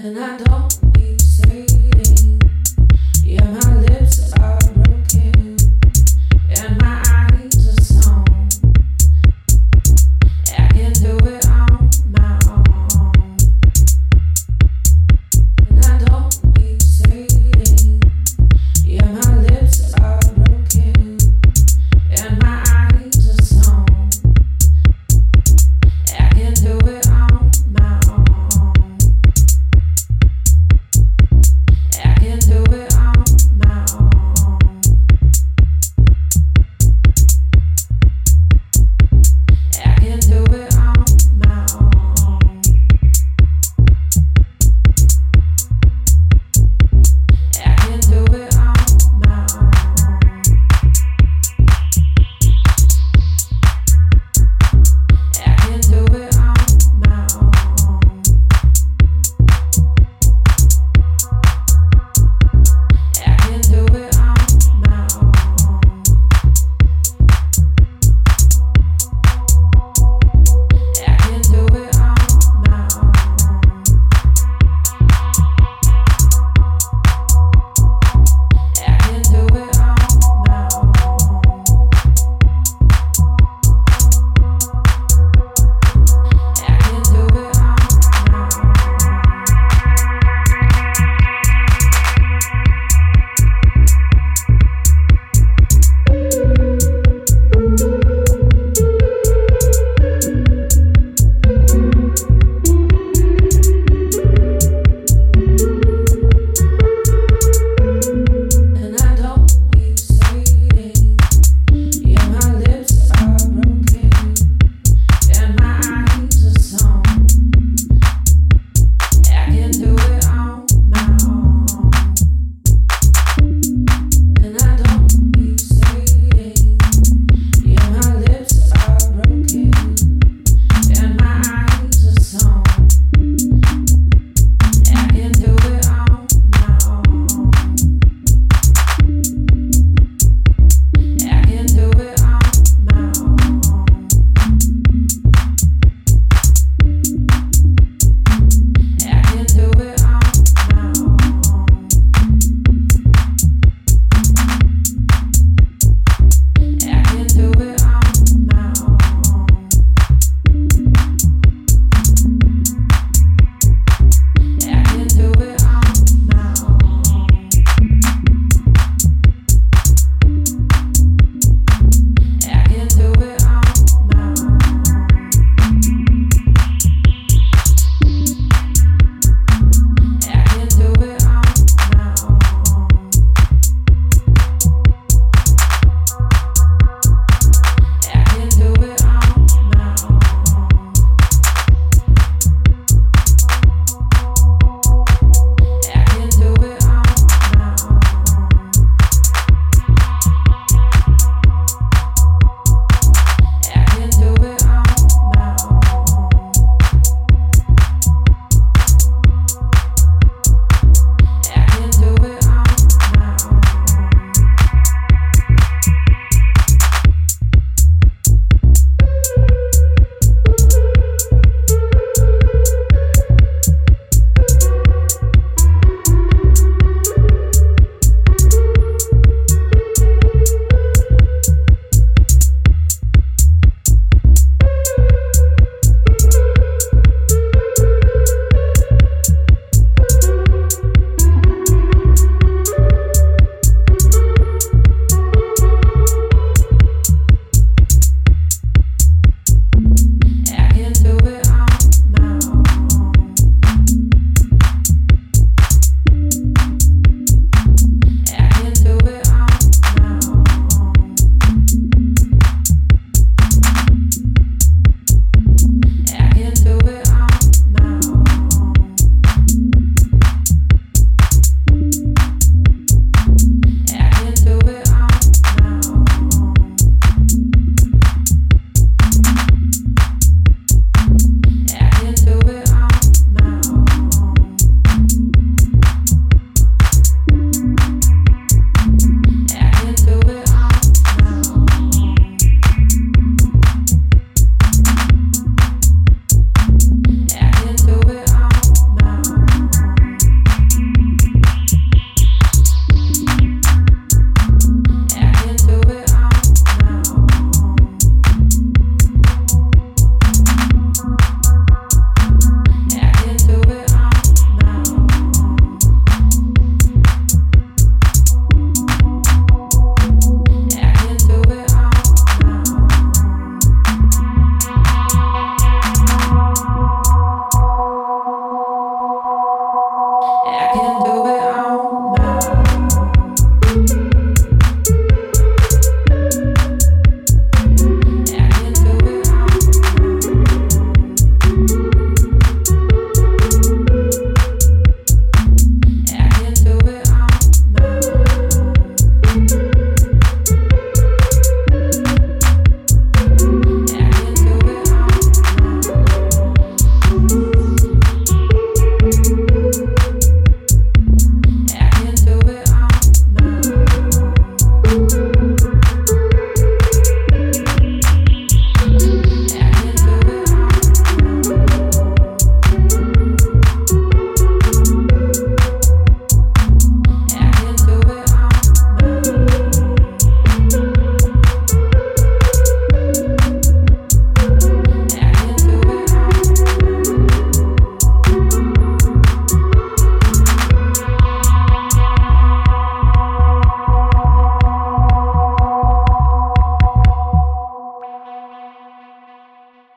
And I don't need saving. Yeah, my